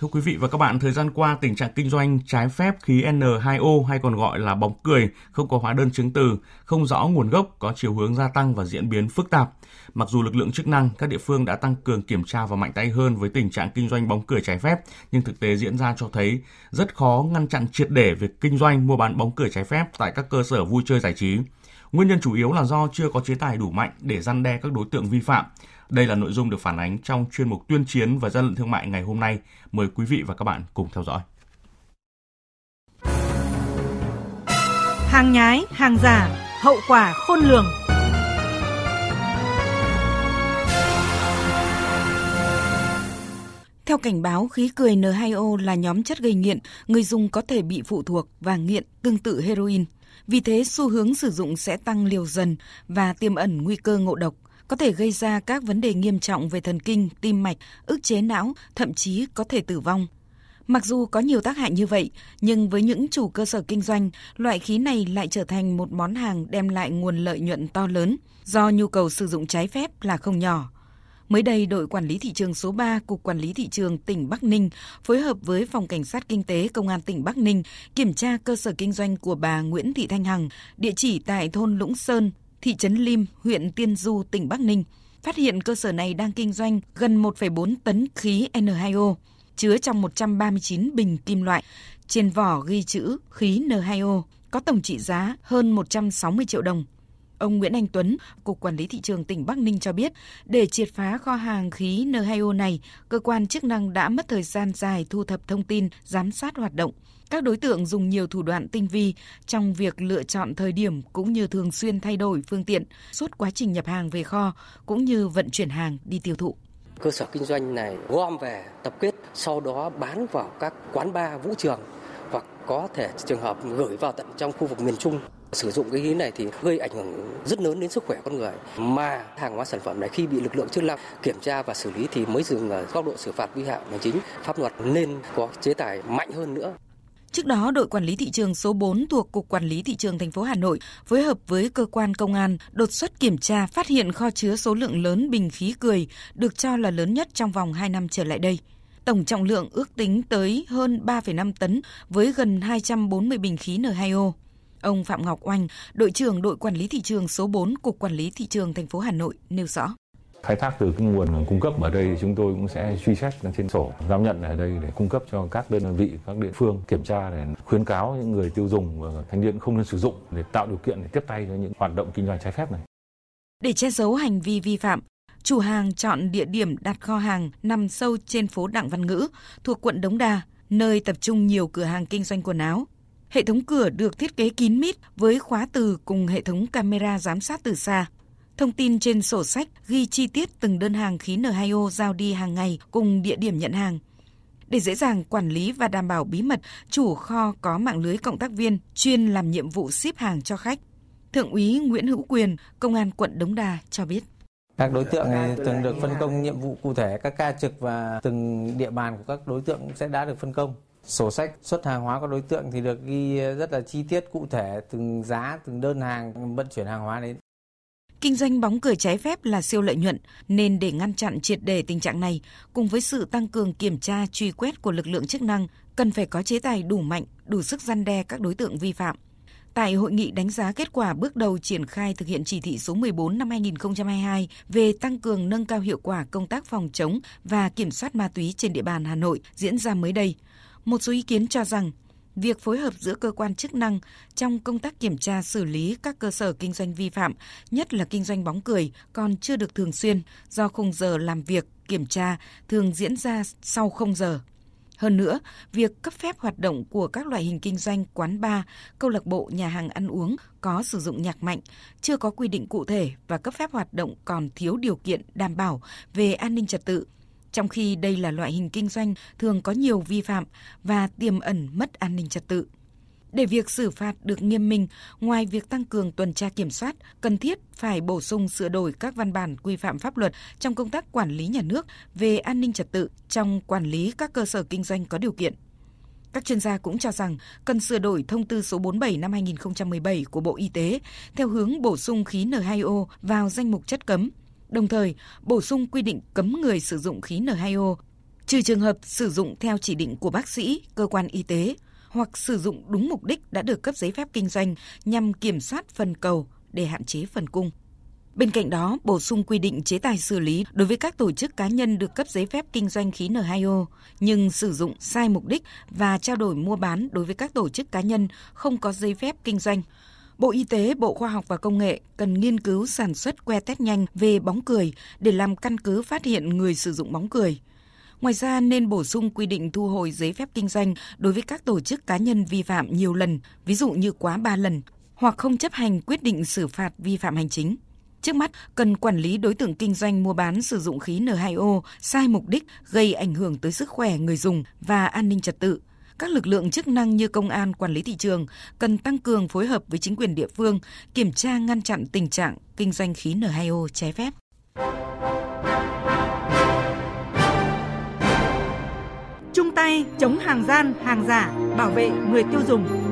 Thưa quý vị và các bạn, thời gian qua tình trạng kinh doanh trái phép khí N2O hay còn gọi là bóng cười, không có hóa đơn chứng từ, không rõ nguồn gốc có chiều hướng gia tăng và diễn biến phức tạp. Mặc dù lực lượng chức năng, các địa phương đã tăng cường kiểm tra và mạnh tay hơn với tình trạng kinh doanh bóng cười trái phép, nhưng thực tế diễn ra cho thấy rất khó ngăn chặn triệt để việc kinh doanh mua bán bóng cười trái phép tại các cơ sở vui chơi giải trí. Nguyên nhân chủ yếu là do chưa có chế tài đủ mạnh để răn đe các đối tượng vi phạm. Đây là nội dung được phản ánh trong chuyên mục tuyên chiến và gian lận thương mại ngày hôm nay. Mời quý vị và các bạn cùng theo dõi. Hàng nhái, hàng giả, hậu quả khôn lường. Theo cảnh báo, khí cười N2O là nhóm chất gây nghiện, người dùng có thể bị phụ thuộc và nghiện tương tự heroin. Vì thế, xu hướng sử dụng sẽ tăng liều dần và tiềm ẩn nguy cơ ngộ độc, có thể gây ra các vấn đề nghiêm trọng về thần kinh, tim mạch, ức chế não, thậm chí có thể tử vong. Mặc dù có nhiều tác hại như vậy, nhưng với những chủ cơ sở kinh doanh, loại khí này lại trở thành một món hàng đem lại nguồn lợi nhuận to lớn, do nhu cầu sử dụng trái phép là không nhỏ. Mới đây, đội quản lý thị trường số 3, Cục Quản lý Thị trường tỉnh Bắc Ninh phối hợp với Phòng Cảnh sát Kinh tế Công an tỉnh Bắc Ninh kiểm tra cơ sở kinh doanh của bà Nguyễn Thị Thanh Hằng, địa chỉ tại thôn Lũng Sơn, thị trấn Lim, huyện Tiên Du, tỉnh Bắc Ninh. Phát hiện cơ sở này đang kinh doanh gần 1,4 tấn khí N2O, chứa trong 139 bình kim loại, trên vỏ ghi chữ khí N2O, có tổng trị giá hơn 160 triệu đồng. Ông Nguyễn Anh Tuấn, Cục Quản lý Thị trường tỉnh Bắc Ninh cho biết, để triệt phá kho hàng khí N2O này, cơ quan chức năng đã mất thời gian dài thu thập thông tin, giám sát hoạt động. Các đối tượng dùng nhiều thủ đoạn tinh vi trong việc lựa chọn thời điểm cũng như thường xuyên thay đổi phương tiện suốt quá trình nhập hàng về kho cũng như vận chuyển hàng đi tiêu thụ. Cơ sở kinh doanh này gom về tập kết, sau đó bán vào các quán bar, vũ trường hoặc có thể trường hợp gửi vào tận trong khu vực miền Trung Sử dụng cái khí này thì gây ảnh hưởng rất lớn đến sức khỏe con người. Mà hàng hóa sản phẩm này khi bị lực lượng chức năng kiểm tra và xử lý thì mới dừng ở góc độ xử phạt vi phạm hành chính. Pháp luật nên có chế tài mạnh hơn nữa. Trước đó, đội quản lý thị trường số 4 thuộc Cục Quản lý Thị trường thành phố Hà Nội phối hợp với cơ quan công an đột xuất kiểm tra phát hiện kho chứa số lượng lớn bình khí cười được cho là lớn nhất trong vòng 2 năm trở lại đây. Tổng trọng lượng ước tính tới hơn 3,5 tấn với gần 240 bình khí N2O. Ông Phạm Ngọc Oanh, đội trưởng đội quản lý thị trường số 4 Cục Quản lý thị trường thành phố Hà Nội nêu rõ khai thác từ cái nguồn cung cấp ở đây thì chúng tôi cũng sẽ truy xét trên sổ giao nhận ở đây để cung cấp cho các đơn vị các địa phương kiểm tra để khuyến cáo những người tiêu dùng và thanh niên không nên sử dụng để tạo điều kiện để tiếp tay cho những hoạt động kinh doanh trái phép này. Để che giấu hành vi vi phạm, chủ hàng chọn địa điểm đặt kho hàng nằm sâu trên phố Đặng Văn Ngữ thuộc quận Đống Đa, nơi tập trung nhiều cửa hàng kinh doanh quần áo, Hệ thống cửa được thiết kế kín mít với khóa từ cùng hệ thống camera giám sát từ xa. Thông tin trên sổ sách ghi chi tiết từng đơn hàng khí N2O giao đi hàng ngày cùng địa điểm nhận hàng. Để dễ dàng quản lý và đảm bảo bí mật, chủ kho có mạng lưới cộng tác viên chuyên làm nhiệm vụ ship hàng cho khách. Thượng úy Nguyễn Hữu Quyền, Công an quận Đống Đa cho biết. Các đối tượng này từng được phân công nhiệm vụ cụ thể, các ca trực và từng địa bàn của các đối tượng sẽ đã được phân công. Sổ sách xuất hàng hóa của đối tượng thì được ghi rất là chi tiết cụ thể từng giá, từng đơn hàng vận chuyển hàng hóa đến. Kinh doanh bóng cười trái phép là siêu lợi nhuận, nên để ngăn chặn triệt đề tình trạng này, cùng với sự tăng cường kiểm tra truy quét của lực lượng chức năng, cần phải có chế tài đủ mạnh, đủ sức gian đe các đối tượng vi phạm. Tại hội nghị đánh giá kết quả bước đầu triển khai thực hiện chỉ thị số 14 năm 2022 về tăng cường nâng cao hiệu quả công tác phòng chống và kiểm soát ma túy trên địa bàn Hà Nội diễn ra mới đây, một số ý kiến cho rằng việc phối hợp giữa cơ quan chức năng trong công tác kiểm tra xử lý các cơ sở kinh doanh vi phạm, nhất là kinh doanh bóng cười, còn chưa được thường xuyên do khung giờ làm việc, kiểm tra thường diễn ra sau không giờ. Hơn nữa, việc cấp phép hoạt động của các loại hình kinh doanh quán bar, câu lạc bộ, nhà hàng ăn uống có sử dụng nhạc mạnh, chưa có quy định cụ thể và cấp phép hoạt động còn thiếu điều kiện đảm bảo về an ninh trật tự, trong khi đây là loại hình kinh doanh thường có nhiều vi phạm và tiềm ẩn mất an ninh trật tự. Để việc xử phạt được nghiêm minh, ngoài việc tăng cường tuần tra kiểm soát, cần thiết phải bổ sung sửa đổi các văn bản quy phạm pháp luật trong công tác quản lý nhà nước về an ninh trật tự trong quản lý các cơ sở kinh doanh có điều kiện. Các chuyên gia cũng cho rằng cần sửa đổi thông tư số 47 năm 2017 của Bộ Y tế theo hướng bổ sung khí N2O vào danh mục chất cấm, đồng thời bổ sung quy định cấm người sử dụng khí N2O trừ trường hợp sử dụng theo chỉ định của bác sĩ, cơ quan y tế hoặc sử dụng đúng mục đích đã được cấp giấy phép kinh doanh nhằm kiểm soát phần cầu để hạn chế phần cung. Bên cạnh đó, bổ sung quy định chế tài xử lý đối với các tổ chức cá nhân được cấp giấy phép kinh doanh khí N2O nhưng sử dụng sai mục đích và trao đổi mua bán đối với các tổ chức cá nhân không có giấy phép kinh doanh. Bộ Y tế, Bộ Khoa học và Công nghệ cần nghiên cứu sản xuất que test nhanh về bóng cười để làm căn cứ phát hiện người sử dụng bóng cười. Ngoài ra nên bổ sung quy định thu hồi giấy phép kinh doanh đối với các tổ chức cá nhân vi phạm nhiều lần, ví dụ như quá 3 lần, hoặc không chấp hành quyết định xử phạt vi phạm hành chính. Trước mắt, cần quản lý đối tượng kinh doanh mua bán sử dụng khí N2O sai mục đích gây ảnh hưởng tới sức khỏe người dùng và an ninh trật tự. Các lực lượng chức năng như công an, quản lý thị trường cần tăng cường phối hợp với chính quyền địa phương, kiểm tra ngăn chặn tình trạng kinh doanh khí N2O trái phép. Chung tay chống hàng gian, hàng giả, bảo vệ người tiêu dùng.